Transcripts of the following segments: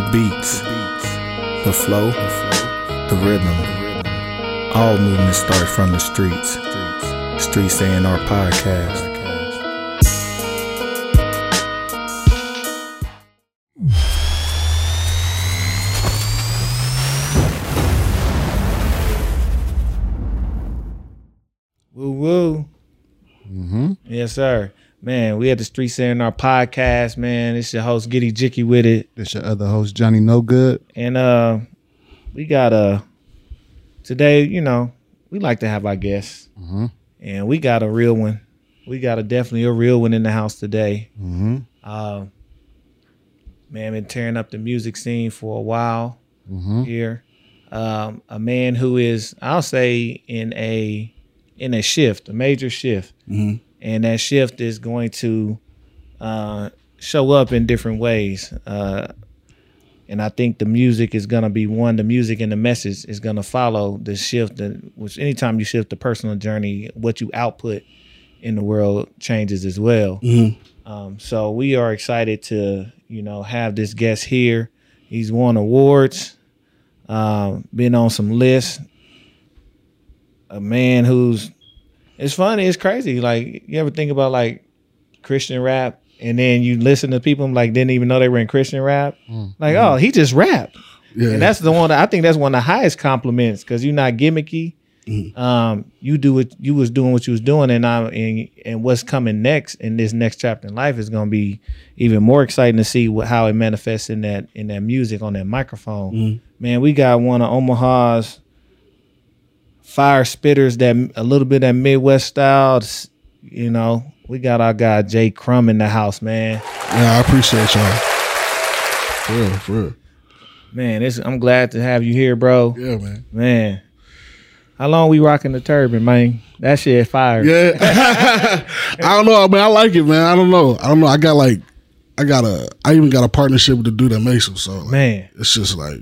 The beats, the flow, the rhythm. All movements start from the streets. Streets A&R podcast. Woo woo. Mm-hmm. Yes, sir. Man, we at the Streets A&R podcast, man. It's your host, Giddy Jicky with it. It's your other host, Johnny No Good. And uh we got uh today, you know, we like to have our guests. Mm-hmm. And we got a real one. We got a definitely a real one in the house today. Mm-hmm. Uh, man, been tearing up the music scene for a while Mm-hmm. here. Um, a man who is, I'll say, in a in a shift, a major shift, Mhm. And that shift is going to uh, show up in different ways. Uh, and I think the music is gonna be one. The music and the message is gonna follow the shift. That, which anytime you shift the personal journey, what you output in the world changes as well. Mm-hmm. Um, so we are excited to, you know, have this guest here. He's won awards, um, been on some lists. A man who's, it's funny, it's crazy. Like you ever think about like Christian rap, and then you listen to people like didn't even know they were in Christian rap. Like, oh, he just rap, Yeah. and that's the one. That, I think that's one of the highest compliments because you're not gimmicky. Mhm. Um, you do what you was doing what you was doing, and I'm and, and what's coming next in this next chapter in life is going to be even more exciting to see what, how it manifests in that in that music on that microphone. Mhm. Man, we got one of Omaha's fire spitters that a little bit that Midwest style. You know, we got our guy J. Crum in the house, man. yeah, I appreciate y'all. For real, for real. Man, it's, I'm glad to have you here, bro. Yeah, man. Man, how long we rocking the turban, man? That shit fire. Yeah. I don't know, man. I like it, man. I don't know. I don't know. I got like, I got a, I even got a partnership with the dude that makes them. So like, Man, it's just like,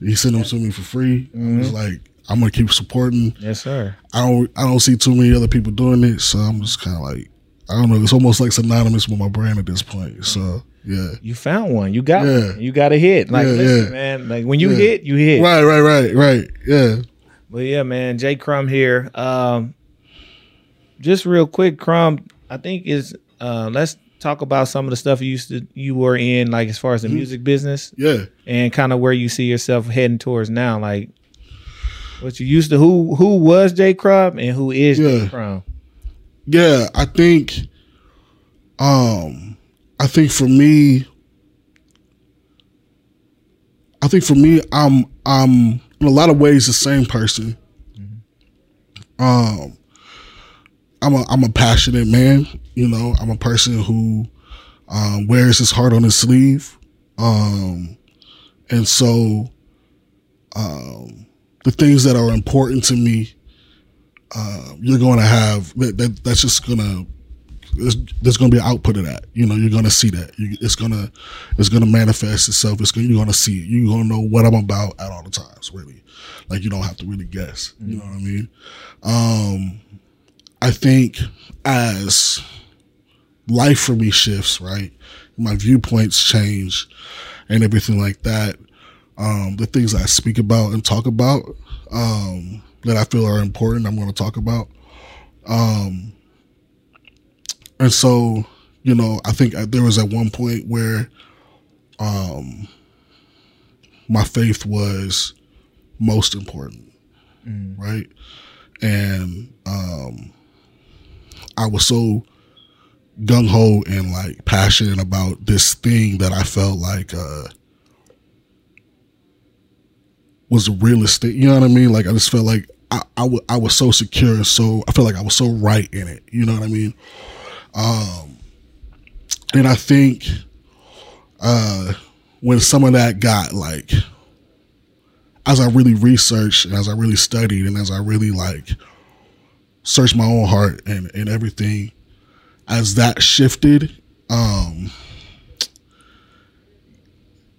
he sent them to me for free. Mm-hmm. It's like, I'm gonna keep supporting. yes, sir. I don't, I don't see too many other people doing it. So I'm just kind of like, I don't know. It's almost like synonymous with my brand at this point. So yeah. You found one. You got Yeah. one. You got a hit. Like, Yeah, listen, yeah. man. Like when you hit, you hit. Right, right, right, right. Yeah. But yeah, man. J. Crum here. Um, just real quick, Crum. I think is uh, let's talk about some of the stuff you used to you were in, like as far as the Mm-hmm. music business, Yeah. and kind of where you see yourself heading towards now. Like what you used to. Who who was J. Crum and who is Jay Yeah. Crum? Yeah, I think um I think for me I think for me I'm I'm in a lot of ways the same person. Um I'm a I'm a passionate man, you know, I'm a person who um wears his heart on his sleeve. Um and so um the things that are important to me uh, you're going to have that, that that's just going to there's, there's going to be an output of that. You know you're going to see that. You, it's going to it's to manifest itself. It's gonna, you're going to see it. You're going to know what i'm about at all the times really. Like you don't have to really guess. You know what i mean? Um i think as life for me shifts right my viewpoints change and everything like that um the things i speak about and talk about um that i feel are important i'm going to talk about. Um and so you know i think there was at one point where um my faith was most important right? And um i was so gung-ho and like passionate about this thing that i felt like uh was realistic you know what i mean? Like i just felt like I, I, w- I was so secure so i felt like i was so right in it you know what i mean? Um and i think uh when some of that got like as i really researched and as i really studied and as i really like searched my own heart and and everything as that shifted um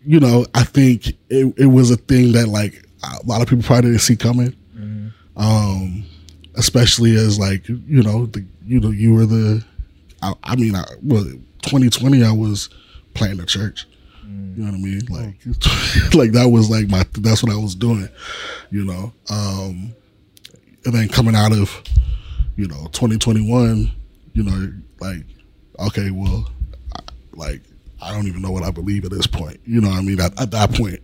you know i think it, it was a thing that like a lot of people probably didn't see coming um especially as like you know the you know you were the i, I mean i well 2020 i was playing the church You know what I mean? Like, like that was like my that's what I was doing. You know, um, and then coming out of you know 2021, you know, like okay, well, I, like I don't even know what I believe at this point. You know what I mean? At, at that point,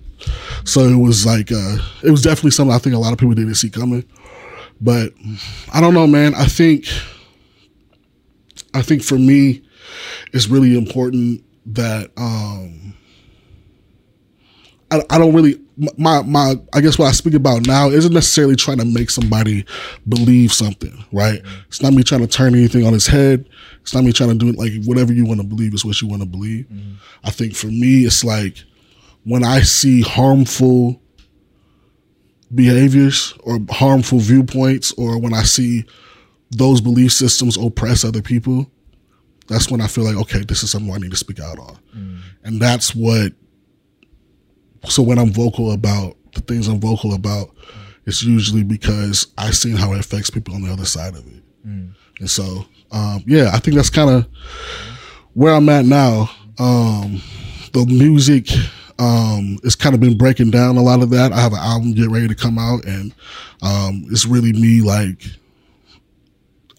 so it was like uh, it was definitely something I think a lot of people didn't see coming. But I don't know, man. I think I think for me, it's really important that um, I, I don't really my my I guess what I speak about now isn't necessarily trying to make somebody believe something, right? Mm-hmm. It's not me trying to turn anything on his head. It's not me trying to do it like whatever you want to believe is what you want to believe. Mm-hmm. I think for me, it's like when I see harmful behaviors or harmful viewpoints, or when I see those belief systems oppress other people, that's when I feel like, okay, this is something I need to speak out on. Mm-hmm. And that's what, so when I'm vocal about the things I'm vocal about, it's usually because I've seen how it affects people on the other side of it. And so, um, yeah, I think that's kind of where I'm at now. Um, the music um, it's kind of been breaking down a lot of that. I have an album getting ready to come out, and um, it's really me like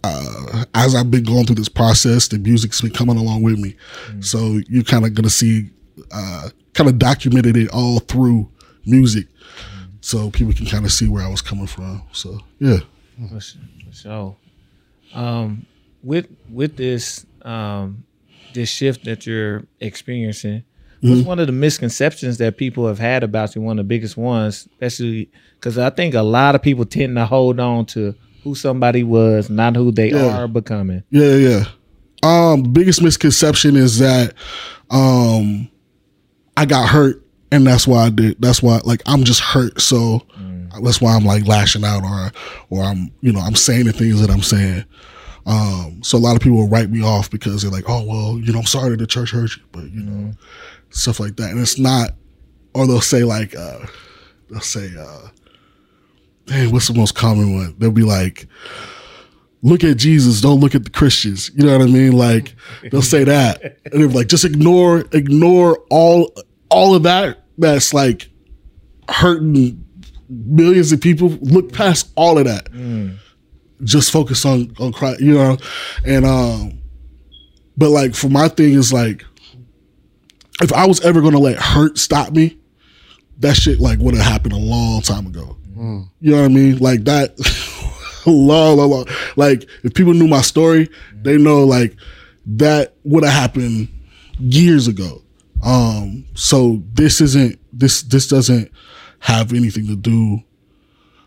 uh, as I've been going through this process, the music's been coming along with me. So you're kind of gonna see uh, kind of documented it all through music, so people can kind of see where I was coming from. So yeah, For, sure. Um, with with this um, this shift that you're experiencing, what's one of the misconceptions that people have had about you? One of the biggest ones, especially because I think a lot of people tend to hold on to who somebody was, not who they Yeah. are becoming. Yeah, yeah. Um, biggest misconception is that um I got hurt and that's why I did that's why like I'm just hurt so that's why I'm like lashing out or or I'm you know I'm saying the things that I'm saying. Um so a lot of people will write me off because they're like, Oh well, you know, I'm sorry that the church hurt you, but you know, stuff like that. And it's not or they'll say like uh they'll say uh dang, what's the most common one? They'll be like look at Jesus, don't look at the Christians. You know what I mean? Like they'll say that, and they're like, just ignore, ignore all, all of that. That's like hurting millions of people. Look past all of that. Just focus on on Christ. You know, and um, but like for my thing is like, if I was ever gonna let hurt stop me, that shit like would have happened a long time ago. You know what I mean? Like that. long, long, long. Like if people knew my story, they know like that would have happened years ago. Um, so this isn't this this doesn't have anything to do.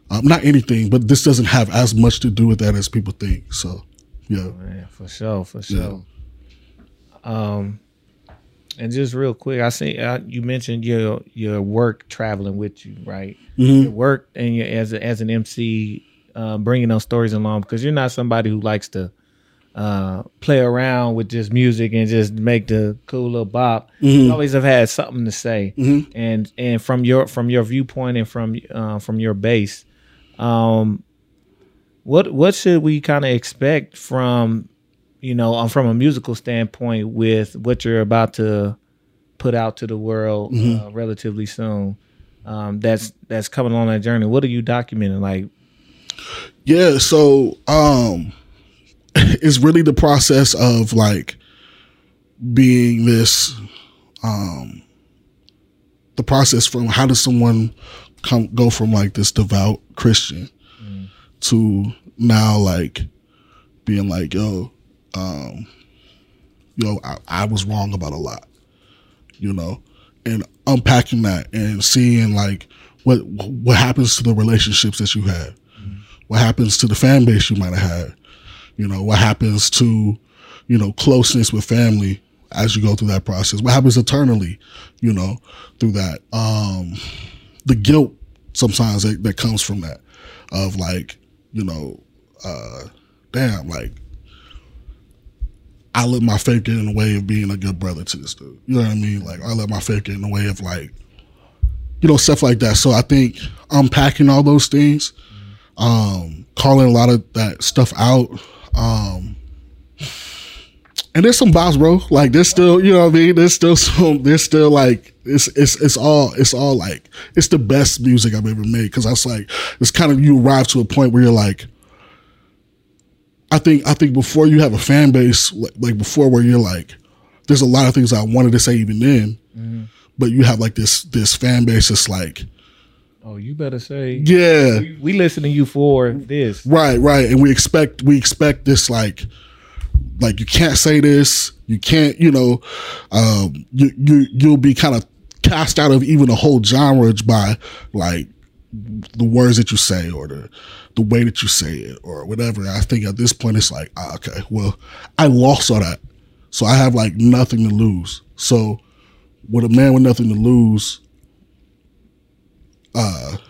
Um, not anything, but this doesn't have as much to do with that as people think. So, yeah. Yeah, for sure, for sure. Um, and just real quick, I see uh, you mentioned your your work traveling with you, right? Your work and your as a, as an MC, uh, bringing those stories along because you're not somebody who likes to uh, play around with just music and just make the cool little bop. You always have had something to say, and and from your from your viewpoint and from uh, from your base, um, what what should we kind of expect from you know um, from a musical standpoint with what you're about to put out to the world uh, relatively soon um, that's that's coming on that journey? What are you documenting? Like Yeah, so um it's really the process of like being this um the process from how does someone come go from like this devout Christian to now like being like, yo, um, yo, I, I was wrong about a lot, you know, and unpacking that and seeing like what what happens to the relationships that you had, what happens to the fan base you might have had, you know, what happens to, you know, closeness with family as you go through that process, what happens eternally, you know, through that, um, the guilt sometimes that, that comes from that of like, you know, uh, damn, like I let my faith get in the way of being a good brother to this dude. You know what I mean? Like I let my faith get in the way of like, you know, stuff like that. So I think unpacking all those things, um, calling a lot of that stuff out, um, and there's some bops, bro. Like there's still, you know what I mean. There's still some. There's still like it's it's it's all it's all like it's the best music I've ever made because that's like it's kind of you arrive to a point where you're like. I think I think before you have a fan base like, like before where you're like, there's a lot of things I wanted to say even then, but you have like this this fan base that's like, Oh, you better say. yeah, We, we listen to you for this. Right, right. And we expect we expect this like like you can't say this, you can't, you know, um you you you'll be kind of cast out of even a whole genre by like the words that you say or the the way that you say it or whatever. I think at this point it's like, ah, okay, well, I lost all that. So I have like nothing to lose. So with a man with nothing to lose,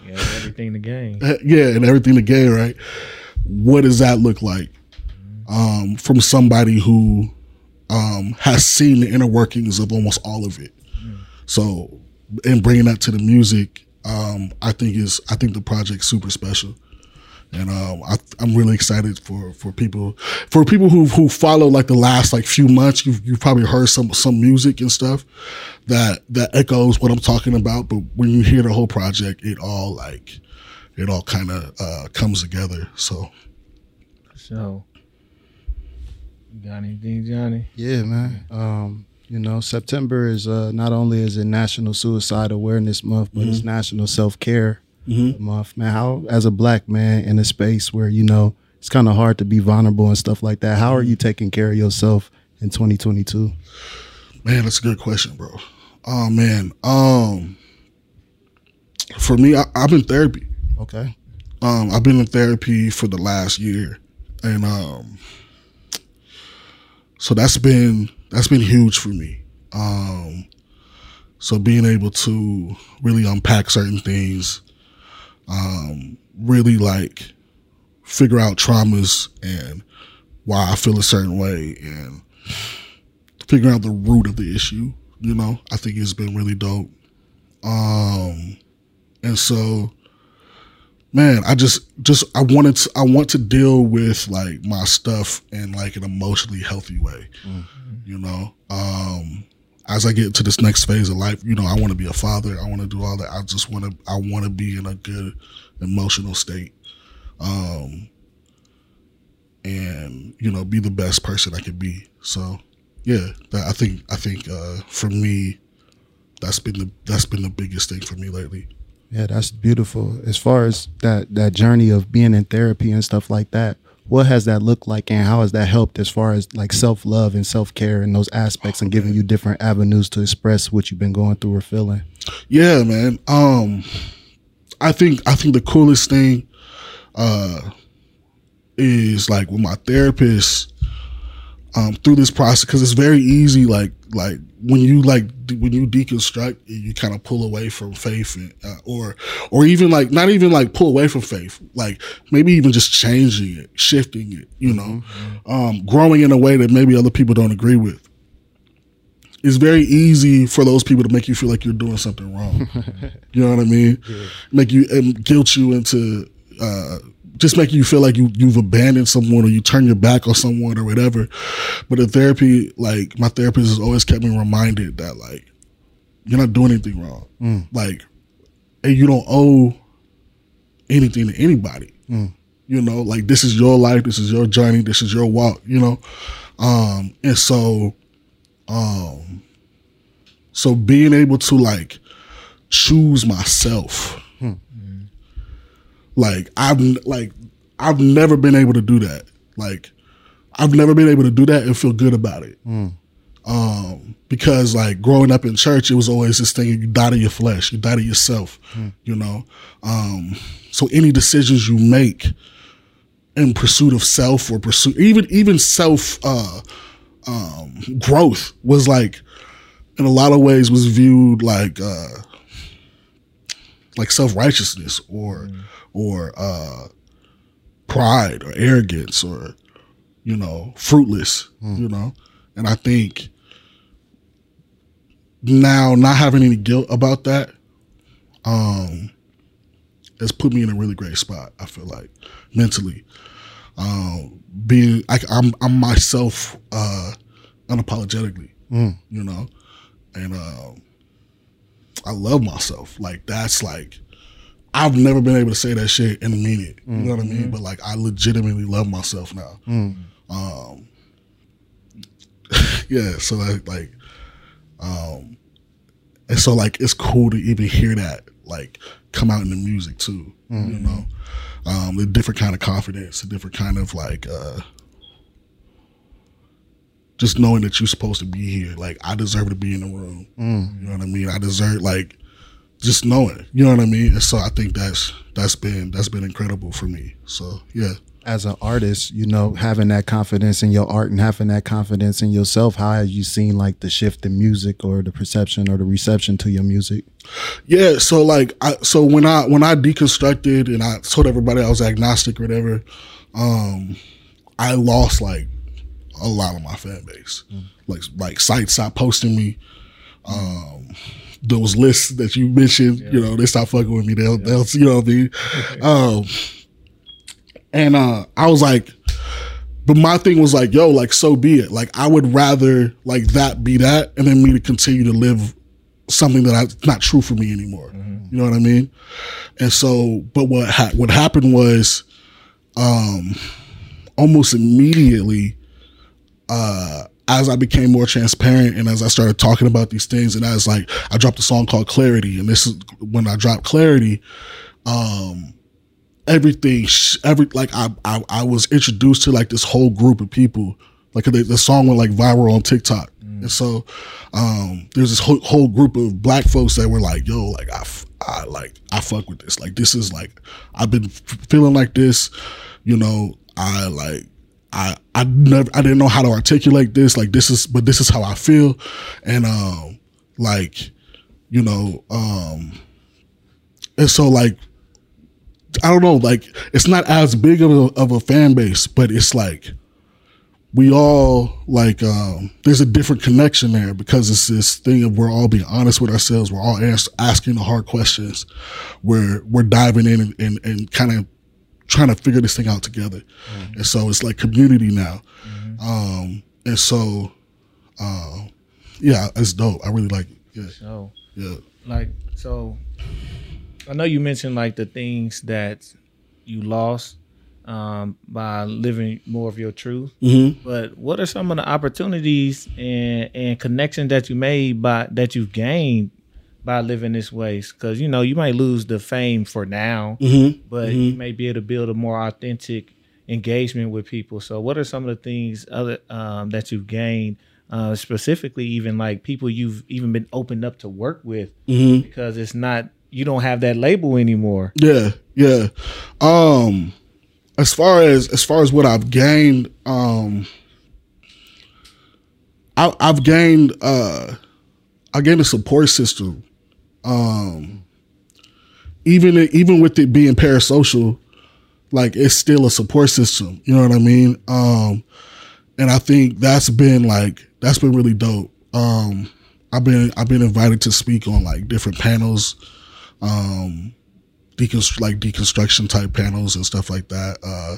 Yeah, everything the game. yeah, and everything the game, right? What does that look like um, from somebody who um, has seen the inner workings of almost all of it? So, and bringing that to the music, um, I think is I think the project's super special, and um, I, I'm really excited for for people for people who who follow like the last like few months. You've you've probably heard some some music and stuff that that echoes what I'm talking about. But when you hear the whole project, it all like it all kind of uh, comes together. So So, you got anything, Johnny? Yeah, man. Um, you know, September is uh, not only is it National Suicide Awareness Month, but it's National Self Care Month. Man, how as a black man in a space where you know it's kind of hard to be vulnerable and stuff like that, how are you taking care of yourself in 2022? man, that's a good question, bro. Oh man, um, for me, I, I've been therapy. Okay. Um, I've been in therapy for the last year, and um, so that's been that's been huge for me. Um, so being able to really unpack certain things, um, really like figure out traumas and why I feel a certain way, and figuring out the root of the issue. You know, I think it's been really dope. Um, and so man i just just i wanted to i want to deal with like my stuff in like an emotionally healthy way you know um as i get to this next phase of life you know i want to be a father i want to do all that. I just want to i want to be in a good emotional state um and you know be the best person i can be. So yeah that, i think i think uh for me that's been the that's been the biggest thing for me lately. Yeah, that's beautiful. As far as that that journey of being in therapy and stuff like that, what has that looked like and how has that helped as far as like self love and self care and those aspects and giving you different avenues to express what you've been going through or feeling? Yeah, man. Um, I think I think the coolest thing uh, is like with my therapist um, through this process because it's very easy. Like like when you like when you deconstruct, you kind of pull away from faith, and, uh, or or even like not even like pull away from faith. Like maybe even just changing it, shifting it. You know, um, growing in a way that maybe other people don't agree with it's very easy for those people to make you feel like you're doing something wrong. you know what I mean? Make you and guilt you into uh, just making you feel like you you've abandoned someone or you turn your back on someone or whatever. But in therapy, like my therapist has always kept me reminded that like you're not doing anything wrong. Like, and you don't owe anything to anybody. You know, like this is your life, this is your journey, this is your walk. You know, um, and so um so being able to like choose myself like i've like i've never been able to do that. Like i've never been able to do that and feel good about it. Um because like growing up in church it was always this thing you die to your flesh you die to yourself you know? Um so any decisions you make in pursuit of self or pursuit even even self uh um, growth was like in a lot of ways was viewed like uh, like self righteousness or or uh, pride or arrogance or you know fruitless you know and I think now not having any guilt about that um has put me in a really great spot I feel like mentally um, being I, I'm I'm myself uh, unapologetically. Mm. You know, and um, I love myself. Like that's like I've never been able to say that shit and mean it. You know what I mean? But like I legitimately love myself now. Um, yeah. So like like um, and so like it's cool to even hear that like come out in the music too. You know, um, a different kind of confidence, a different kind of like uh just knowing that you're supposed to be here. Like I deserve to be in the room. You know what I mean? I deserve like just knowing. You know what I mean? And so I think that's that's been that's been incredible for me. So yeah. As an artist, you know, having that confidence in your art and having that confidence in yourself, how have you seen like the shift in music or the perception or the reception to your music? Yeah, so like I so when I when I deconstructed and I told everybody I was agnostic or whatever, um, I lost like a lot of my fan base. Like like sites stopped posting me. Um those lists that you mentioned, you know, they stop fucking with me. They'll they'll you know what I mean? um and uh I was like but my thing was like, yo, like so be it. Like I would rather like that be that and then me to continue to live something that I, not true for me anymore. You know what I mean? And so, but what ha- what happened was, um, almost immediately, uh, as I became more transparent and as I started talking about these things, and as like I dropped a song called Clarity, and this is when I dropped Clarity, um, everything, every like I, I I was introduced to like this whole group of people. Like the, the song went like viral on TikTok, and so um, there's this whole, whole group of black folks that were like, "Yo, like I, I like I fuck with this. Like this is like I've been feeling like this, you know. I like I I never I didn't know how to articulate this. Like this is, but this is how I feel, and um, like you know, um, and so like I don't know, like it's not as big of a, of a fan base, but it's like we all like um there's a different connection there because it's this thing of we're all being honest with ourselves we're all ask, asking the hard questions we're we're diving in and, and, and kind of trying to figure this thing out together. And so it's like community now. Um and so uh, yeah it's dope. I really like it. Yeah. So yeah. like so I know you mentioned like the things that you lost um, by living more of your truth. mm-hmm. But what are some of the opportunities and, and connections that you made by that you've gained by living this way? Because you know you might lose the fame for now, Mm-hmm. but you may be able to build a more authentic engagement with people. So, what are some of the things other um, that you've gained? Uh, specifically, even like people you've even been opened up to work with, Mm-hmm. because it's not you don't have that label anymore. Yeah, yeah. Um as far as as far as what I've gained, um I I've gained uh I gained a support system. Um even even with it being parasocial, like it's still a support system. You know what I mean? Um and I think that's been like that's been really dope. Um I've been I've been invited to speak on like different panels um deconstru- like deconstruction type panels and stuff like that uh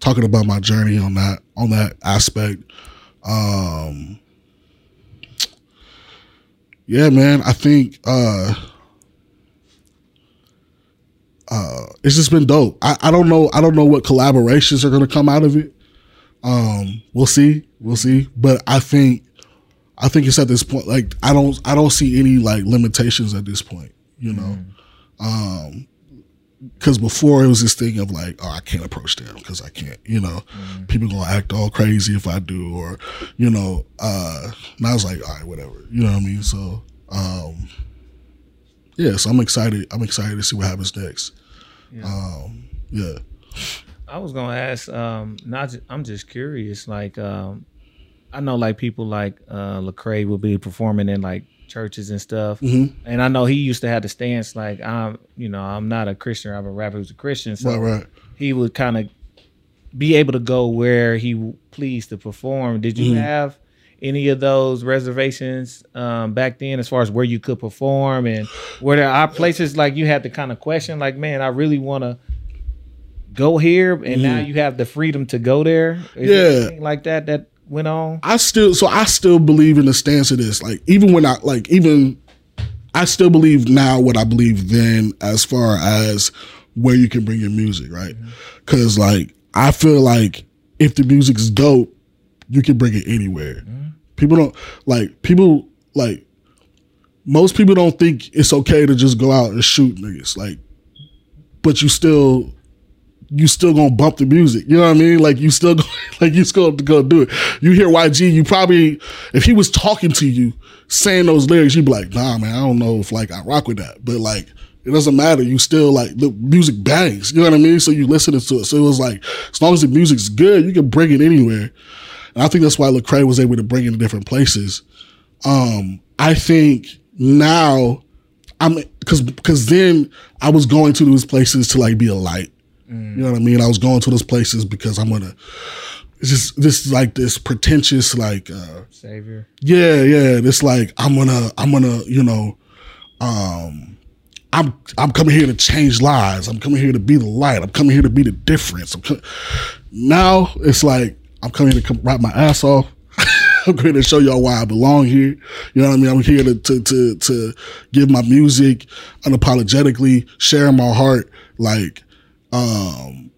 talking about my journey on that on that aspect um yeah man i think uh uh it's just been dope. I, I don't know i don't know what collaborations are going to come out of it. Um we'll see we'll see. But i think i think it's at this point like i don't i don't see any like limitations at this point you know? Um because before it was this thing of like oh i can't approach them because i can't you know people gonna act all crazy if i do or you know uh and i was like all right whatever you know what i mean so um yeah so i'm excited i'm excited to see what happens next um yeah I was gonna ask. Um, not. I'm just curious. Like, um, I know like people like uh, Lecrae will be performing in like churches and stuff, Mhm. and I know he used to have the stance like I'm, you know, I'm not a Christian. I'm a rapper who's a Christian, so right right he would kind of be able to go where he pleased to perform. Did you Mhm. have any of those reservations um, back then, as far as where you could perform, and where there are places like you had to kind of question, like, man, I really want to go here, and now you have the freedom to go there. Is Mm-hmm. Yeah. like that that went on? I still so I still believe in the stance of this. Like even when I like even I still believe now what I believe then as far as where you can bring your music, right? Mm-hmm. Cause like I feel like if the music's dope, you can bring it anywhere. Mm-hmm. People don't like people like most people don't think it's okay to just go out and shoot niggas. Like but you still you still gonna bump the music. You know what I mean? Like you still like you still have to go do it. You hear YG, you probably if he was talking to you saying those lyrics, you'd be like, nah man, I don't know if like I rock with that. But like it doesn't matter. You still like the music bangs. You know what I mean? So you listening to it. So it was like as long as the music's good, you can bring it anywhere. And I think that's why Lecrae was able to bring it to different places. Um, I think now I'm because because then I was going to those places to like be a light. You know what I mean? I was going to those places because I'm gonna. It's just this like this pretentious like uh Savior. yeah yeah this like I'm gonna I'm gonna you know um I'm I'm coming here to change lives. I'm coming here to be the light. I'm coming here to be the difference. Co- now it's like I'm coming here to come, my ass off. I'm here to show y'all why I belong here. You know what I mean? I'm here to to to, to give my music unapologetically, sharing my heart. Like, um,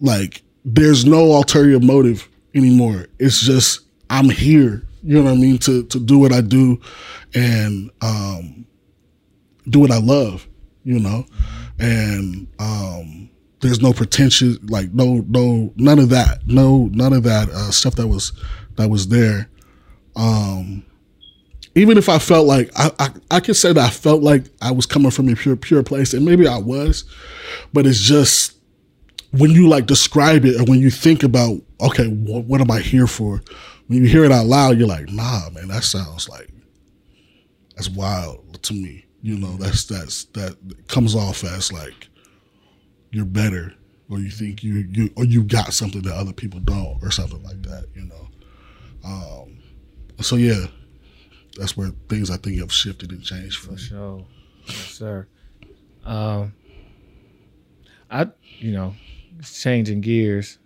like there's no ulterior motive anymore. It's just I'm here. You know what I mean? To to do what I do, and um, do what I love. You know, and um, there's no pretension, like no no none of that, no none of that uh, stuff that was that was there. Um, even if I felt like I, I I could say that I felt like I was coming from a pure pure place, and maybe I was, but it's just when you like describe it and when you think about okay, what, what am I here for? When you hear it out loud, you're like, nah, man, that sounds like that's wild to me. You know, that's that's that comes off as like you're better, or you think you you or you got something that other people don't, or something like that. You know, um, so yeah, that's where things I think have shifted and changed for For sure. Yes, sir. Um, I, you know, changing gears.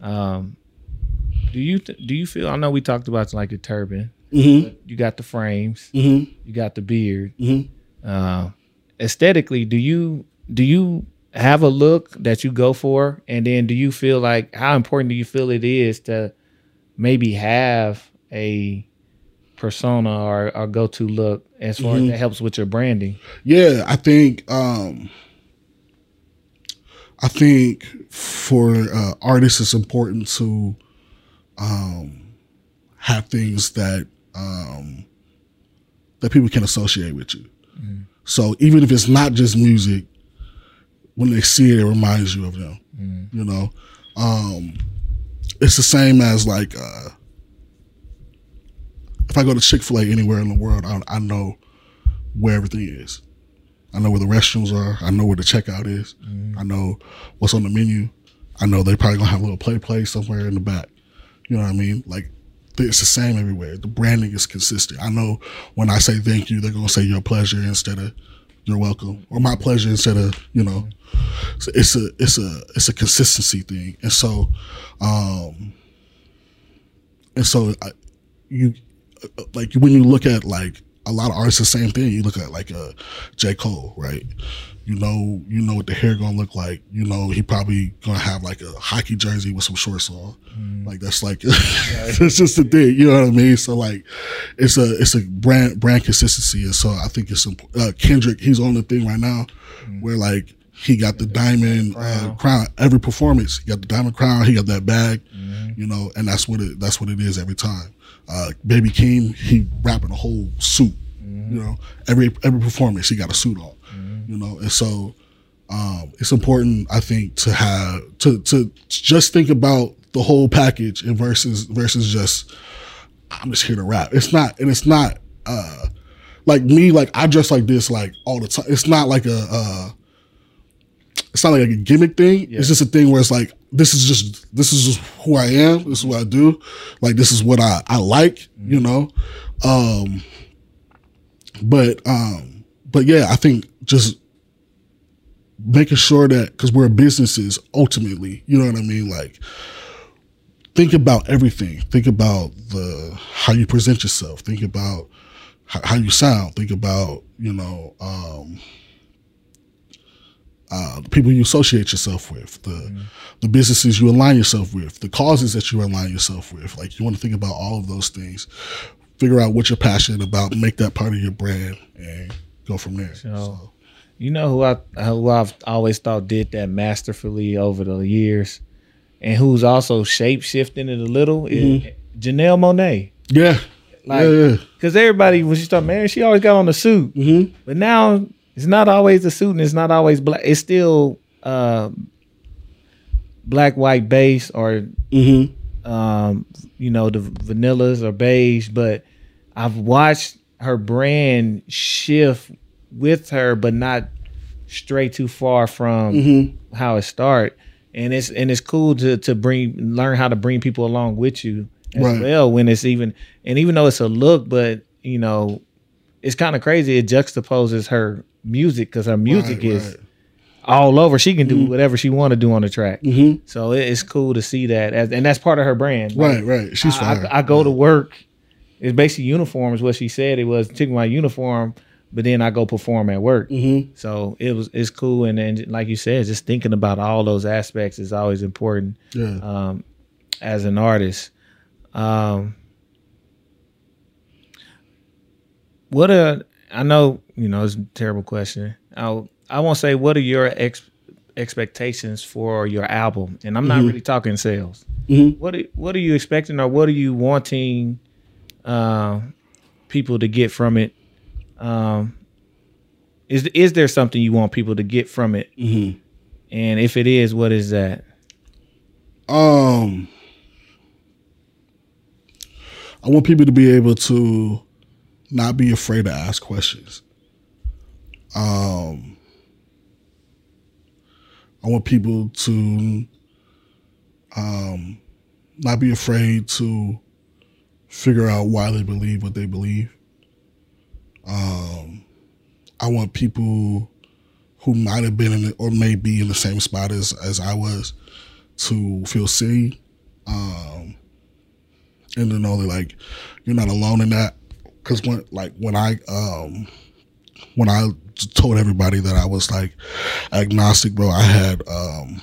Um, do you th- do you feel? I know we talked about like the turban. Mm-hmm. You got the frames. Mm-hmm. You got the beard. Mm-hmm. Uh, aesthetically, do you do you have a look that you go for, and then do you feel like how important do you feel it is to maybe have a persona or, or go to look as far as that helps with your branding? Yeah, I think um I think for uh, artists it's important to um have things that um that people can associate with you. So even if it's not just music, when they see it, it reminds you of them. You know, um, it's the same as like uh, if I go to Chick Fil A anywhere in the world, I, I know where everything is. I know where the restrooms are. I know where the checkout is. I know what's on the menu. I know they probably gonna have a little play play somewhere in the back. You know what I mean? Like it's the same everywhere. The branding is consistent. I know when I say thank you, they're gonna say your pleasure instead of you're welcome, or my pleasure instead of you know. So it's a it's a it's a consistency thing, and so, um, and so I, you uh, like when you look at like a lot of artists, the same thing. You look at like a J Cole, right? You know, you know what the hair gonna look like. You know, he probably gonna have like a hockey jersey with some shorts on. Like that's like it's just a thing. You know what I mean? So like, it's a it's a brand brand consistency, and so I think it's imp- uh, Kendrick. He's on the thing right now where like he got the diamond uh, crown every performance. He got the diamond crown. He got that bag. You know, and that's what it that's what it is every time. Uh, Baby King, he rapping a whole suit. You know, every every performance he got a suit on. You know, and so um, it's important, I think, to have to to just think about the whole package and versus versus just I'm just here to rap. It's not, and it's not uh, like me. Like I dress like this like all the time. It's not like a. Uh, it's not like a gimmick thing. It's just a thing where it's like this is just this is just who I am. This is what I do. Like this is what I I like. You know. Um, but um, but yeah, I think just making sure that because we're businesses ultimately, you know what I mean, like think about everything. Think about the how you present yourself. Think about how, how you sound. Think about you know um, uh, people you associate yourself with, the mm-hmm. the businesses you align yourself with, the causes that you align yourself with. Like you want to think about all of those things. Figure out what you're passionate about, make that part of your brand, and go from there. So, so. you know who I who I've always thought did that masterfully over the years, and who's also shape shifting it a little mm-hmm. is Janelle Monáe. Yeah. Like, yeah, Because everybody, when she started marrying, she always got on the suit. Mm-hmm. But now it's not always the suit and it's not always black. It's still uh, black, white, base, or mm-hmm. um, you know the vanillas or beige. But I've watched her brand shift with her, but not stray too far from mm-hmm. how it started. And it's and it's cool to to bring learn how to bring people along with you as right. well when it's even and even though it's a look, but you know, it's kind of crazy. It juxtaposes her music because her music right, is right. all over. She can do mm-hmm. whatever she want to do on the track. Mm-hmm. So it's cool to see that, as, and that's part of her brand. Right, right. She's I, fine. I, I go to work. It's basically uniform is what she said. It was taking my uniform, but then I go perform at work. Mm-hmm. So it was it's cool, and then like you said, just thinking about all those aspects is always important. Yeah. Um, as an artist, um, what a I know you know it's a terrible question. I I won't say what are your ex, expectations for your album, and I'm not mm-hmm. really talking sales. Mm-hmm. What are, what are you expecting, or what are you wanting uh, people to get from it? Um, is is there something you want people to get from it? Mm-hmm. And if it is, what is that? Um, I want people to be able to not be afraid to ask questions. Um, I want people to um, not be afraid to figure out why they believe what they believe. Um, I want people who might have been in or may be in the same spot as, as I was to feel seen. Um, and to know that like you're not alone in that. Because when like when I um when I told everybody that I was like agnostic, bro, I had um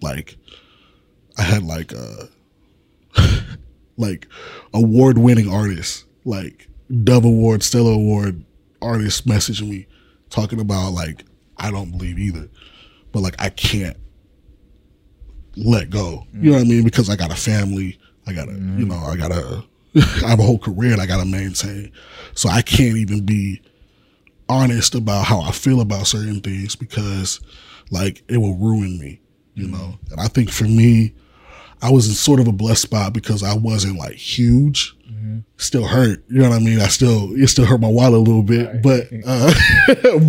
like I had like uh like award winning artists like Dove Award, Stellar Award artists messaging me talking about like I don't believe either, but like I can't let go. You know what I mean? Because I got a family, I gotta, mm-hmm. you know, I gotta, I have a whole career that I gotta maintain. So I can't even be honest about how I feel about certain things because, like, it will ruin me, you mm-hmm. know. And I think for me, I was in sort of a blessed spot because I wasn't like huge. Mm-hmm. Still hurt, you know what I mean. I still it still hurt my wallet a little bit, right. but uh,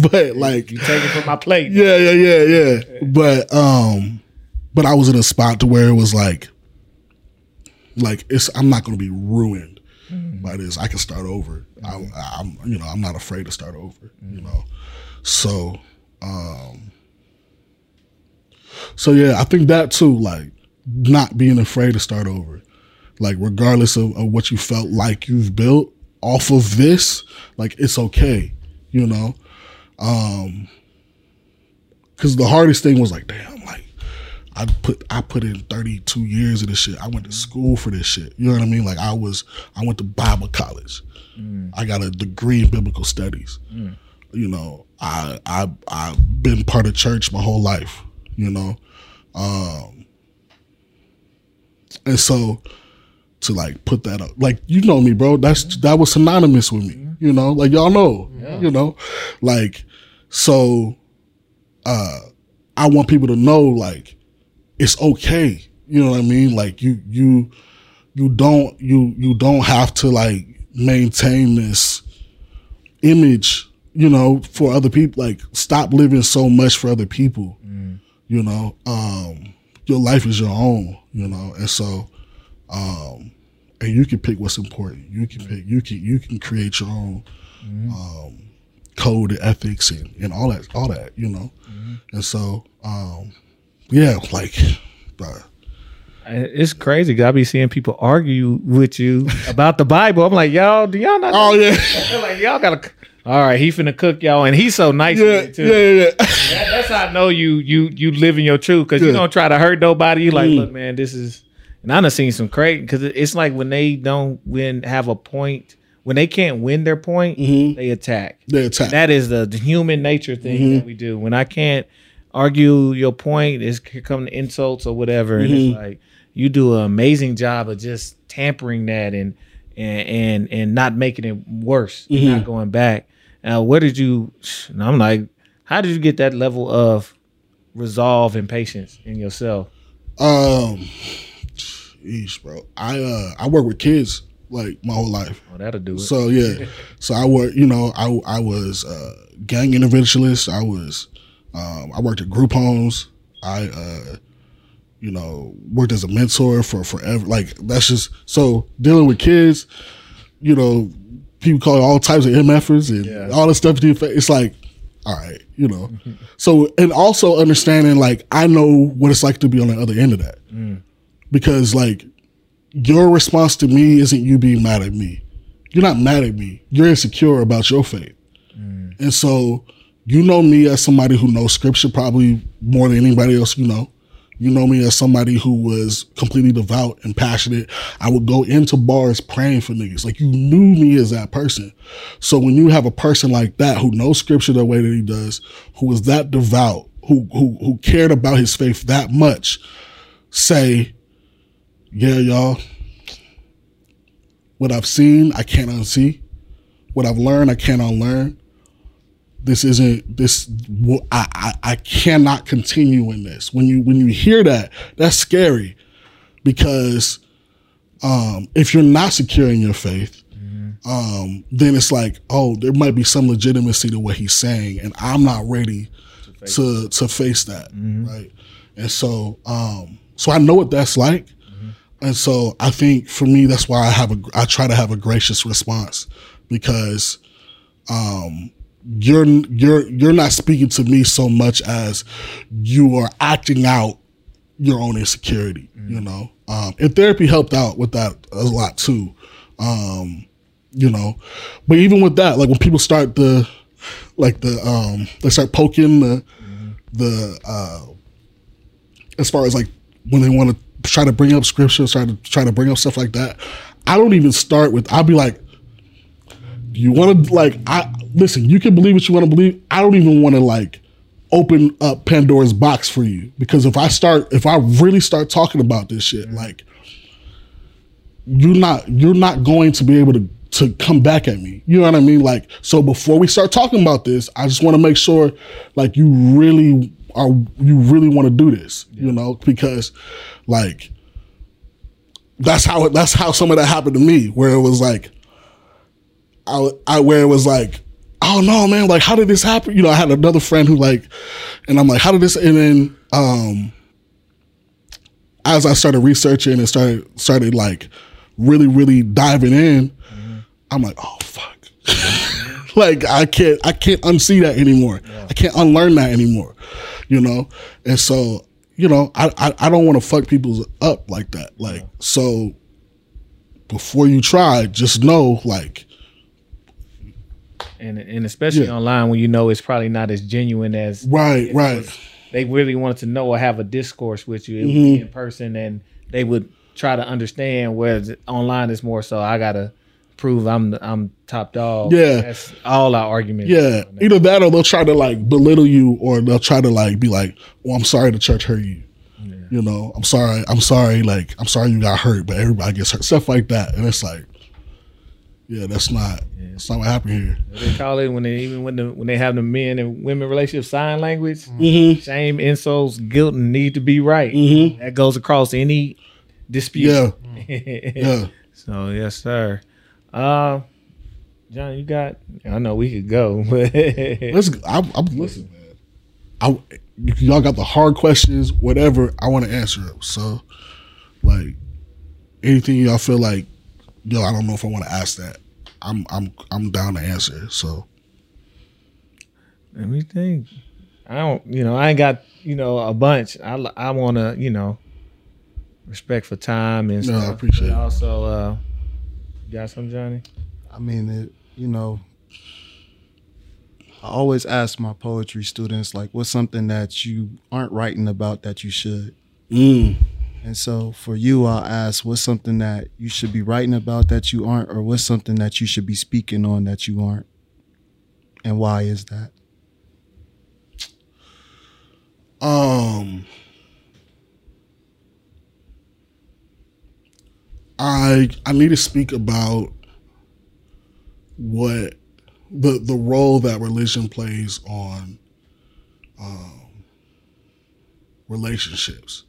but like you take it from my plate. Yeah, yeah, yeah, yeah. But um, but I was in a spot to where it was like like it's I'm not going to be ruined mm-hmm. by this. I can start over. Mm-hmm. I, am you know I'm not afraid to start over. Mm-hmm. You know, so um, so yeah, I think that too. Like not being afraid to start over. Like regardless of, of what you felt like you've built off of this, like it's okay. You know, um, because the hardest thing was like, damn, like I put I put in 32 years of this shit. I went to school for this shit. You know what I mean? Like I was I went to Bible college. Mm. I got a degree in biblical studies. Mm. You know, I I I've been part of church my whole life, you know. Um and so to like put that up. Like you know me, bro. That's that was synonymous with me. You know, like y'all know. Yeah. You know. Like so uh I want people to know like it's okay. You know what I mean? Like you you you don't you you don't have to like maintain this image, you know, for other people. Like stop living so much for other people. Mm. You know, um, your life is your own. You know, and so, um, and you can pick what's important. You can pick. You can you can create your own. Mm-hmm. Um, code and ethics and, and all that all that you know mm-hmm. and so um yeah, like, uh, It's crazy. I be seeing people argue with you about the Bible. I'm like, y'all, do y'all not? Oh yeah, like, y'all gotta. All right, he finna cook y'all, and he's so nice yeah, it yeah, yeah, yeah. That- that's how I know you you you live in your truth because you don't try to hurt nobody. You like, Mm. look, man, this is. And I done seen some crazy because it's like when they don't win, have a point, when they can't win their point, Mhm. they attack. They attack. That is the, the human nature thing Mm-hmm. that we do. When I can't argue your point, it's here come the insults or whatever, and Mm-hmm. it's like you do an amazing job of just tampering that and and and, and not making it worse, Mm-hmm. not going back. Now, where did you? And I'm like, how did you get that level of resolve and patience in yourself? Um, eesh, bro. I uh I work with kids like my whole life. Oh, that'll do it. So yeah, so I work. You know, I I was uh, gang interventionist. I was. Um, I worked at group homes. I uh, you know worked as a mentor for forever. Like that's just so dealing with kids. You know, people call it all types of MFers and Yeah. all the stuff. It's like, all right, you know. so and also understanding like I know what it's like to be on the other end of that because like your response to me isn't you being mad at me. You're not mad at me. You're insecure about your faith. And so you know me as somebody who knows scripture probably more than anybody else you know. You know me as somebody who was completely devout and passionate. I would go into bars praying for niggas. Like you knew me as that person. So when you have a person like that who knows scripture the way that he does, who is that devout, who who who cared about his faith that much, say, yeah, y'all. What I've seen, I can't unsee. What I've learned, I can't unlearn. This isn't this. I, I I cannot continue in this. When you when you hear that, that's scary, because um, if you're not secure in your faith, um, then it's like, oh, there might be some legitimacy to what he's saying, and I'm not ready to to face that, right? And so, um, so I know what that's like, and so I think for me, that's why I have a I try to have a gracious response because um, you're you're you're not speaking to me so much as you are acting out your own insecurity. You know, um, and therapy helped out with that a lot too. Um, you know, but even with that, like when people start the like the um they start poking the the uh as far as like when they want to try to bring up scripture, try to try to bring up stuff like that. I don't even start with. I'll be like, "Do you want to like? I listen. You can believe what you want to believe. I don't even want to like open up Pandora's box for you because if I start, if I really start talking about this shit, like you're not you're not going to be able to to come back at me. You know what I mean? Like so before we start talking about this, I just want to make sure like you really are you really want to do this, you know, because like that's how it, that's how some of that happened to me where it was like I, I where it was like oh no man like how did this happen? You know i had another friend who like and i'm like how did this and then um as i started researching and started started like really really diving in i'm like oh fuck. Like i can't i can't unsee that anymore. I can't unlearn that anymore you know? And so you know i i, I don't want to fuck people up like that. Like so before you try just know like and and especially Yeah. online when you know it's probably not as genuine as right right they really wanted to know or have a discourse with you. Mm-hmm. in person, and they would try to understand. Whereas online is more so I gotta prove I'm I'm top dog. Yeah. that's all our arguments. Yeah, either that or they'll try to like belittle you, or they'll try to like be like, "Well, I'm sorry the church hurt you." You know, I'm sorry. I'm sorry. Like, I'm sorry you got hurt, but everybody gets hurt. Stuff like that, and it's like, yeah, that's not. That's not what happened here. they call it when they even when the when they have the men and women relationship sign language. Mm-hmm. Shame, insults, guilt, and need to be right. Mhm. That goes across any dispute. Yeah, yeah. So yes, sir. Uh, John, you got? I know we could go, but Let's. I'm, I'm listen, man. I if y'all got the hard questions, whatever. I want to answer them. So, like, anything y'all feel like, yo, I don't know if I want to ask that. I'm I'm I'm down to answer. So. let me think. I don't, you know, I ain't got, you know, a bunch. I I want to, you know, respect for time and No, I appreciate but it. Also, uh, got some Johnny? I mean, it, you know, I always ask my poetry students, like, what's something that you aren't writing about that you should? Mm. And so for you, I'll ask, what's something that you should be writing about that you aren't, or what's something that you should be speaking on that you aren't? And why is that? Um, I I need to speak about what the the role that religion plays on um, relationships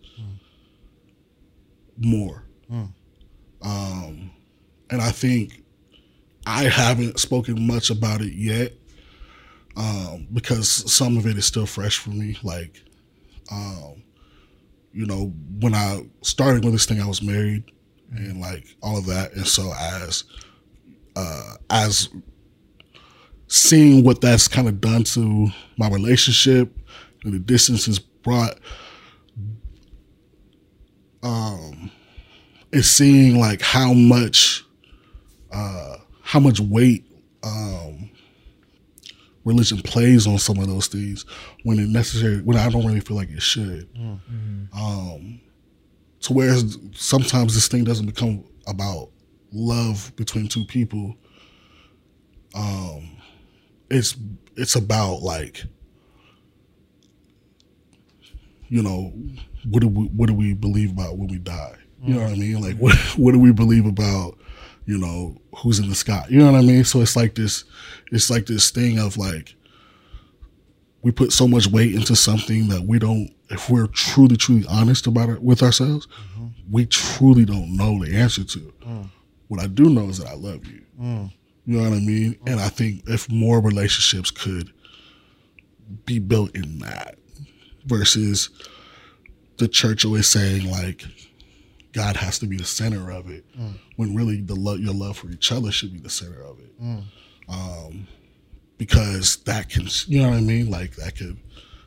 more. Um, and I think I haven't spoken much about it yet um, because some of it is still fresh for me. Like, um, you know, when I started with this thing, I was married and like all of that, and so as uh, as seeing what that's kind of done to my relationship and the distance it's brought, um, is seeing like how much uh, how much weight um, religion plays on some of those things when it necessary when I don't really feel like it should. Um, to where sometimes this thing doesn't become about love between two people. Um, it's it's about like you know what do we what do we believe about when we die? You know what I mm. mean? Like what what do we believe about you know who's in the sky? You know what I mean? So it's like this it's like this thing of like we put so much weight into something that we don't if we're truly truly honest about it with ourselves mm-hmm. we truly don't know the answer to mm. what i do know is that i love you mm. you know what i mean and i think if more relationships could be built in that versus the church always saying like god has to be the center of it when really the love your love for each other should be the center of it. Um, because that can you know what I mean? Like that could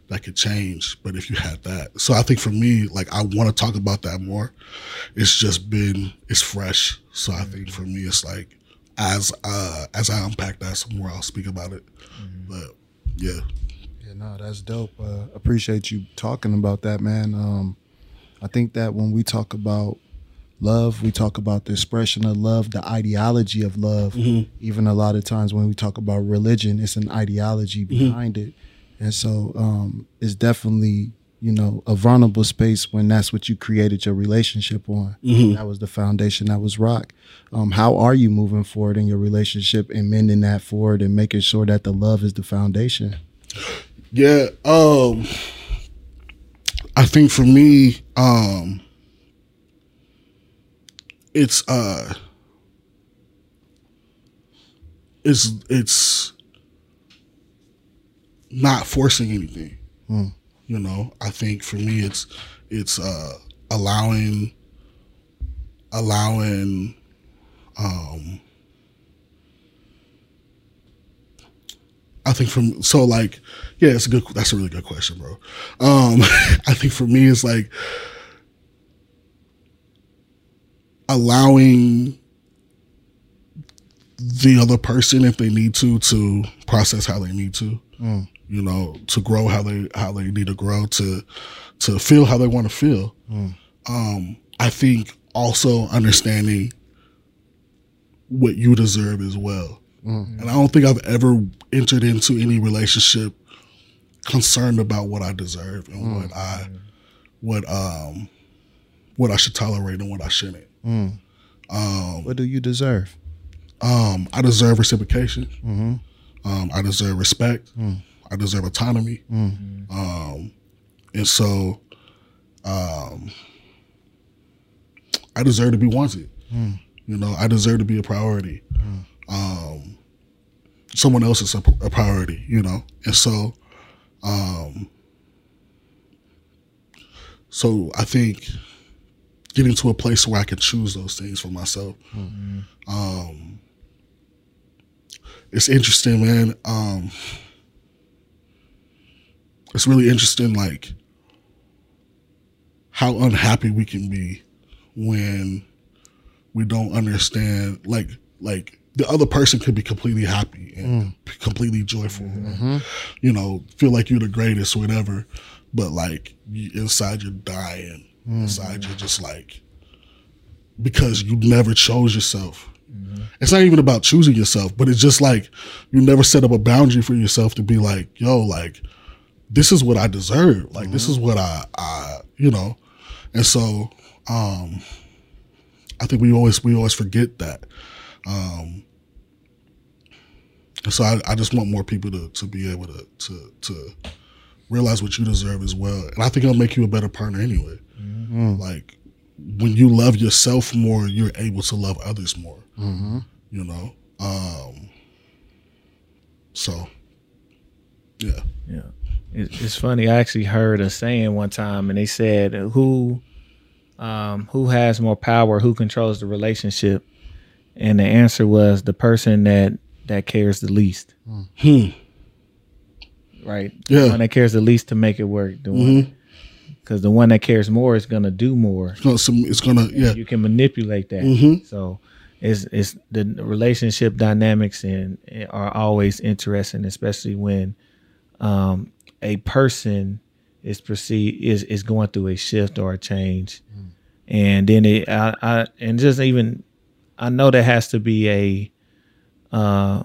that could change but if you had that. So I think for me like I want to talk about that more. It's just been it's fresh. So I think for me it's like as uh as I unpack that some more I'll speak about it. But yeah Yeah, no, that's dope. Uh, appreciate you talking about that, man. Um, I think that when we talk about love, we talk about the expression of love, the ideology of love. Even a lot of times when we talk about religion, it's an ideology behind it, and so um, it's definitely you know a vulnerable space when that's what you created your relationship on. That was the foundation. That was rock. Um, how are you moving forward in your relationship and mending that forward and making sure that the love is the foundation? Yeah, um I think for me, um it's uh it's it's not forcing anything. You know, I think for me it's it's uh allowing allowing um I think from so like yeah, it's a good that's a really good question, bro. Um I think for me it's like allowing the other person if they need to to process how they need to. You know, to grow how they how they need to grow to to feel how they want to feel. Um I think also understanding what you deserve as well. And I don't think I've ever entered into any relationship concerned about what I deserve and what I what um what I should tolerate and what I shouldn't. What do you deserve? Um, I deserve reciprocation. Um, I deserve respect. I deserve autonomy. Um, and so, um, I deserve to be wanted. You know, I deserve to be a priority. Um, someone else is a, a priority. You know, and so, um, so I think getting to a place where I can choose those things for myself. Um, it's interesting, man. Um, it's really interesting, like how unhappy we can be when we don't understand like like the other person could be completely happy and mm. completely joyful and, mm-hmm. you know feel like you're the greatest or whatever. But like you, inside you're dying. Mm-hmm. Inside you're just like because you never chose yourself. Mm-hmm. It's not even about choosing yourself but it's just like you never set up a boundary for yourself to be like yo like this is what i deserve. Like this is what i i you know? And so um i think we always we always forget that. Um and so I, I just want more people to, to be able to, to to realize what you deserve as well. And I think it'll make you a better partner anyway. Like when you love yourself more, you're able to love others more. You know? Um so yeah. Yeah. It, it's funny. I actually heard a saying one time, and they said, "Who, um, who has more power? Who controls the relationship?" And the answer was the person that that cares the least. Hmm. Right. Yeah. The one that cares the least to make it work. The one, because the one that cares more is gonna do more. It's gonna, some- it's gonna yeah. You can manipulate that. Mhm. So it's it's the relationship dynamics and are always interesting, especially when um, a person is perceived is is going through a shift or a change, and then it I, I and just even I know there has to be a uh,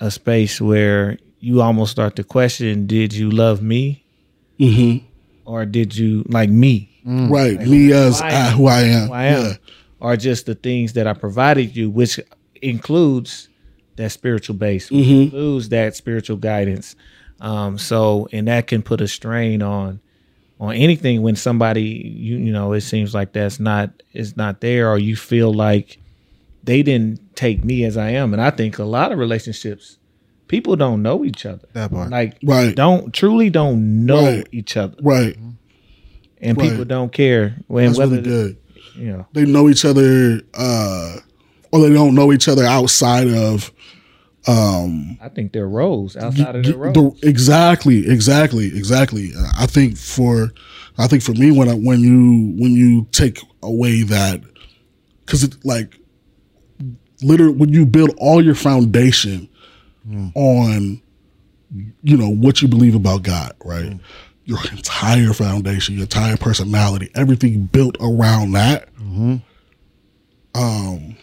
a space where you almost start to question: Did you love me, hmm or did you like me? Right. Me as I I, am. who I am. who I am, Yeah. or just the things that I provided you, which includes that spiritual base, Mm-hmm. includes that spiritual guidance. Um, so, and that can put a strain on on anything when somebody you you know it seems like that's not is not there, or you feel like they didn't take me as I am. And I think a lot of relationships, people don't know each other. That part. Like Right. don't truly don't know Right. each other, Right. and Right. people don't care when That's whether really good. you know. They know each other uh or they don't know each other outside of um I think they're roles outside of their the- roles. exactly, exactly, exactly. Uh, I think for, I think for me, when I, when you when you take away that, because it like, literally, when you build all your foundation on, you know, what you believe about God, right? Your entire foundation, your entire personality, everything built around that. Um,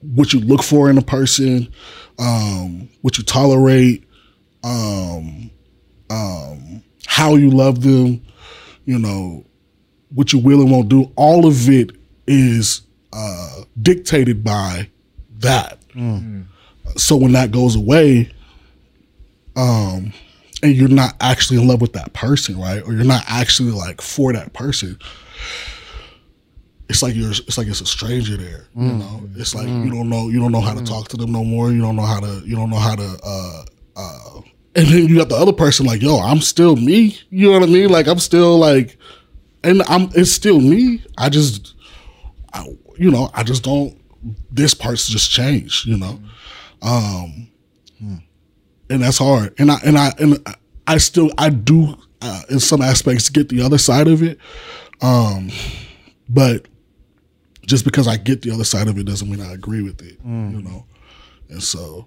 what you look for in a person, um, what you tolerate, um, um, how you love them, you know, what you will and won't do. All of it is uh, dictated by that. So when that goes away, um, and you're not actually in love with that person, right? Or you're not actually like for that person. It's like you're. It's like it's a stranger there. You know. It's like you don't know. You don't know how to talk to them no more. You don't know how to. You don't know how to. uh uh And then you got the other person like, yo, I'm still me. You know what I mean? Like I'm still like, and I'm. It's still me. I just, I, you know, I just don't. This part's just changed. You know. Um and that's hard. And I and I and I still I do uh, in some aspects get the other side of it, um, but just because I get the other side of it doesn't mean I agree with it, you know. And so,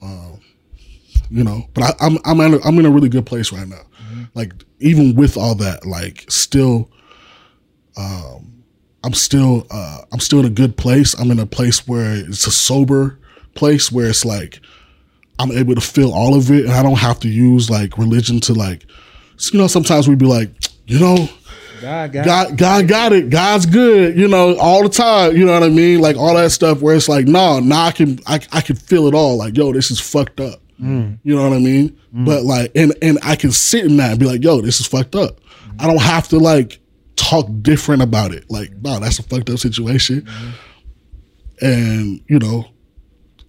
um, you know, but I, I'm I'm in a, I'm in a really good place right now. Like even with all that, like still, um, I'm still uh, I'm still in a good place. I'm in a place where it's a sober place where it's like I'm able to feel all of it, and I don't have to use like religion to like, you know. Sometimes we'd be like, you know, God, God, God, God got it. God's good, you know, all the time. You know what I mean? Like all that stuff where it's like, no, nah, I can, I, I can feel it all. Like, yo, this is fucked up. You know what I mean? But like, and and I can sit in that and be like, yo, this is fucked up. I don't have to like talk different about it. Like, no, that's a fucked up situation. And you know,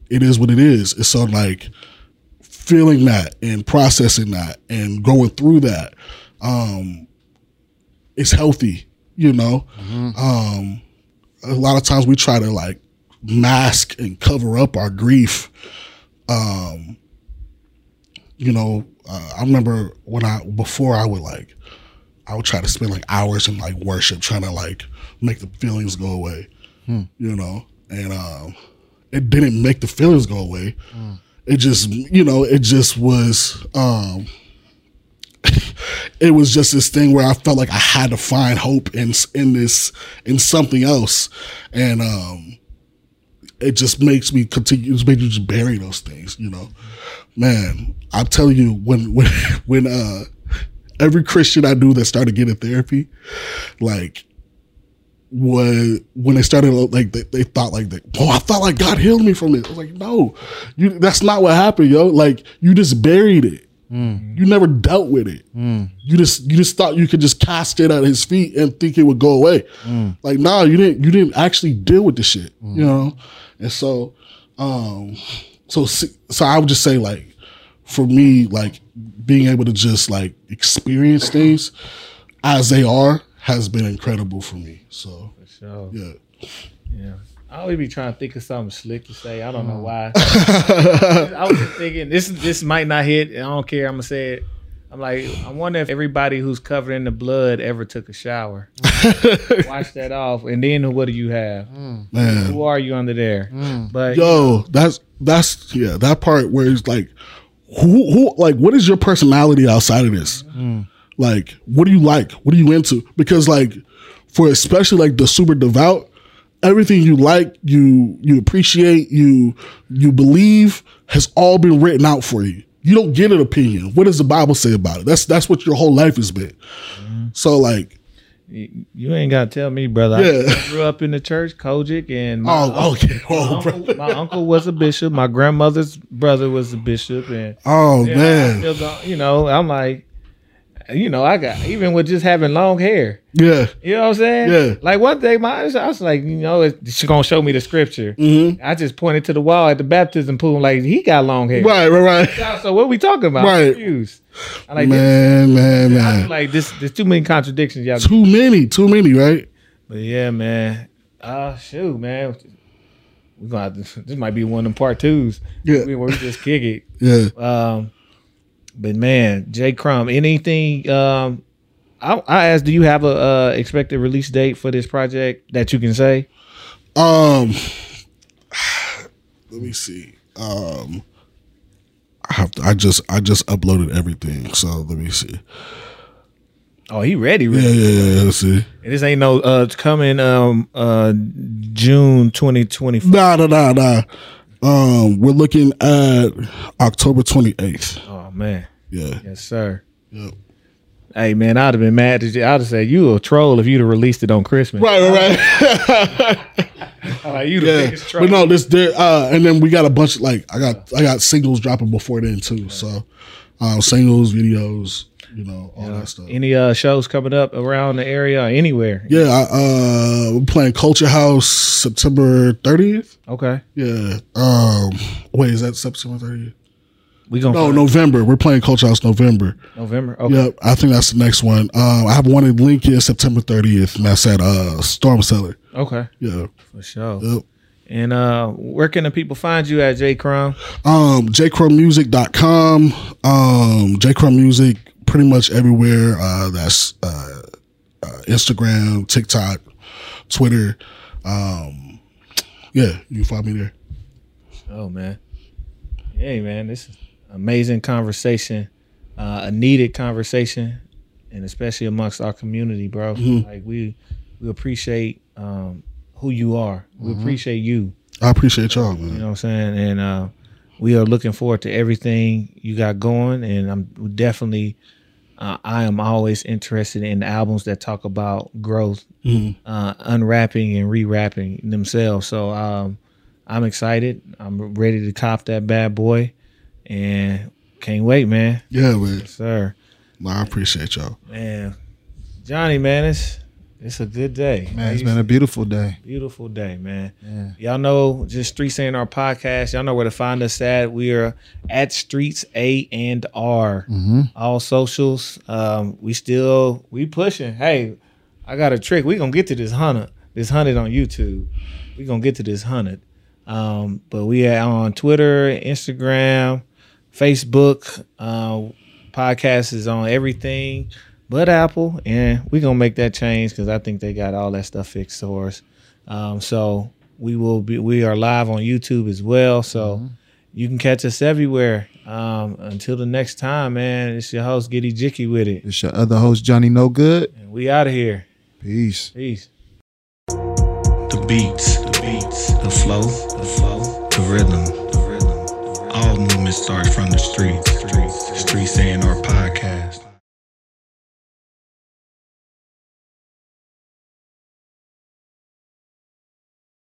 it is what it is. It's so like feeling that and processing that and going through that. Um, it's healthy, you know. Um, a lot of times we try to like mask and cover up our grief. Um, you know, uh, I remember when I before I would like I would try to spend like hours in like worship, trying to like make the feelings go away. You know, and um, it didn't make the feelings go away. It just, you know, it just was. um it was just this thing where I felt like I had to find hope in in this in something else, and um, it just makes me continue. It makes me just bury those things, you know. Man, I'm telling you, when when when uh, every Christian I knew that started getting therapy, like when when they started like they, they thought like that oh i thought like god healed me from it. I was like no you that's not what happened yo. Like you just buried it. Mm. You never dealt with it. Mm. You just you just thought you could just cast it at his feet and think it would go away. Mm. Like nah you didn't you didn't actually deal with the shit you know? And so um so so i would just say like for me like being able to just like experience things as they are has been incredible for me so So yeah yeah. I always be trying to think of something slick to say. I don't know uh-huh. why. I was thinking this this might not hit. I don't care. I'm gonna say it. I'm like, I wonder if everybody who's covered in the blood ever took a shower. Wash that off, and then what do you have? Mm. man Who are you under there? Mm. But Yo, that's that's yeah, that part where it's like who who like what is your personality outside of this? Like what do you like? What are you into? Because like for especially like the super devout, everything you like, you you appreciate, you you believe has all been written out for you. You don't get an opinion. What does the Bible say about it? That's that's what your whole life has been. So like you ain't gotta tell me, brother. Yeah. I grew up in the church, COGIC, and my, oh okay. Oh, bro. uncle, my uncle was a bishop. My grandmother's brother was a bishop, and oh man. you know, I'm like, you know, I got even with just having long hair. Yeah. You know what I'm saying? Yeah. Like one day, my I was like, you know, she's gonna show me the scripture. Mm-hmm. I just pointed to the wall at the baptism pool, like he got long hair. Right, right, right. So what we talking about? Right. I'm confused. I like, Man, man, this, I man. like this. There's too many contradictions, y'all. Too many, too many, right? But yeah, man. Uh shoot, man. We're gonna have to, this might be one of them part twos. Yeah. Where we just kick it. Yeah. Um, but man, J. Crum, anything? Um, I, I asked, do you have a uh, expected release date for this project that you can say? Um, let me see. Um, I have to. I just I just uploaded everything, so let me see. Oh, he ready, Yeah, ready. yeah, yeah. yeah, Let's see. And this ain't no uh it's coming um uh June twenty twenty four. Nah, nah, nah, nah. Um, we're looking at October twenty eighth. Oh man, Yeah. yes sir. Yep. Hey man, I'd have been mad. At you. I'd have said you a troll if you'd have released it on Christmas. Right, right, right. Like, you the yeah. biggest troll. But no, this there. Uh, and then we got a bunch of like I got I got singles dropping before then too. So, uh, singles, videos, you know, all that stuff. Any uh shows coming up around the area or anywhere? Yeah, I, uh, we're playing Culture House September 30th. Okay. Yeah. Um, wait, is that September 30th? We gonna No, November. We're playing Culture House November. November. Okay. Yep, I think that's the next one. Um, I have one in Lincoln September 30th, and that's at uh Storm Cellar. Okay. Yeah. For sure. Yep. And uh where can the people find you at J Crum? Um, jcrummusic.com. Um, jcrum music pretty much everywhere. Uh, that's uh, uh, Instagram, TikTok, Twitter. Um, yeah, you can find me there. Oh man. Hey man, this is amazing conversation. Uh a needed conversation and especially amongst our community, bro. Like we we appreciate um who you are. We appreciate you. I appreciate y'all, man. You know what I'm saying? And uh we are looking forward to everything you got going and I'm definitely uh, I am always interested in albums that talk about growth, uh, unwrapping and rewrapping themselves. So um, I'm excited. I'm ready to cop that bad boy, and can't wait, man. Yeah, man. Sir, No, I appreciate y'all. man, Johnny, man, it's it's a good day. Man, it's been a beautiful day. beautiful day, man. Yeah. Y'all know just Streets A and R podcast. Y'all know where to find us at. We are at Streets A and R. All socials. Um, we still we pushing. Hey, I got a trick. We gonna get to this hundred. This hundred on YouTube. We gonna get to this hundred. Um, but we are on Twitter, Instagram, Facebook. Uh, podcast is on everything. but Apple, and we're gonna make that change because I think they got all that stuff fixed for us. Um, so we will be we are live on YouTube as well. So Mm-hmm. you can catch us everywhere. Um, until the next time, man. It's your host Giddy Jicky with it, It's your other host, Johnny No Good. and we out of here. Peace. Peace. The beats, the beats, the flow, the flow, the rhythm, the rhythm. All movement starts from the streets. Streets A and R podcast.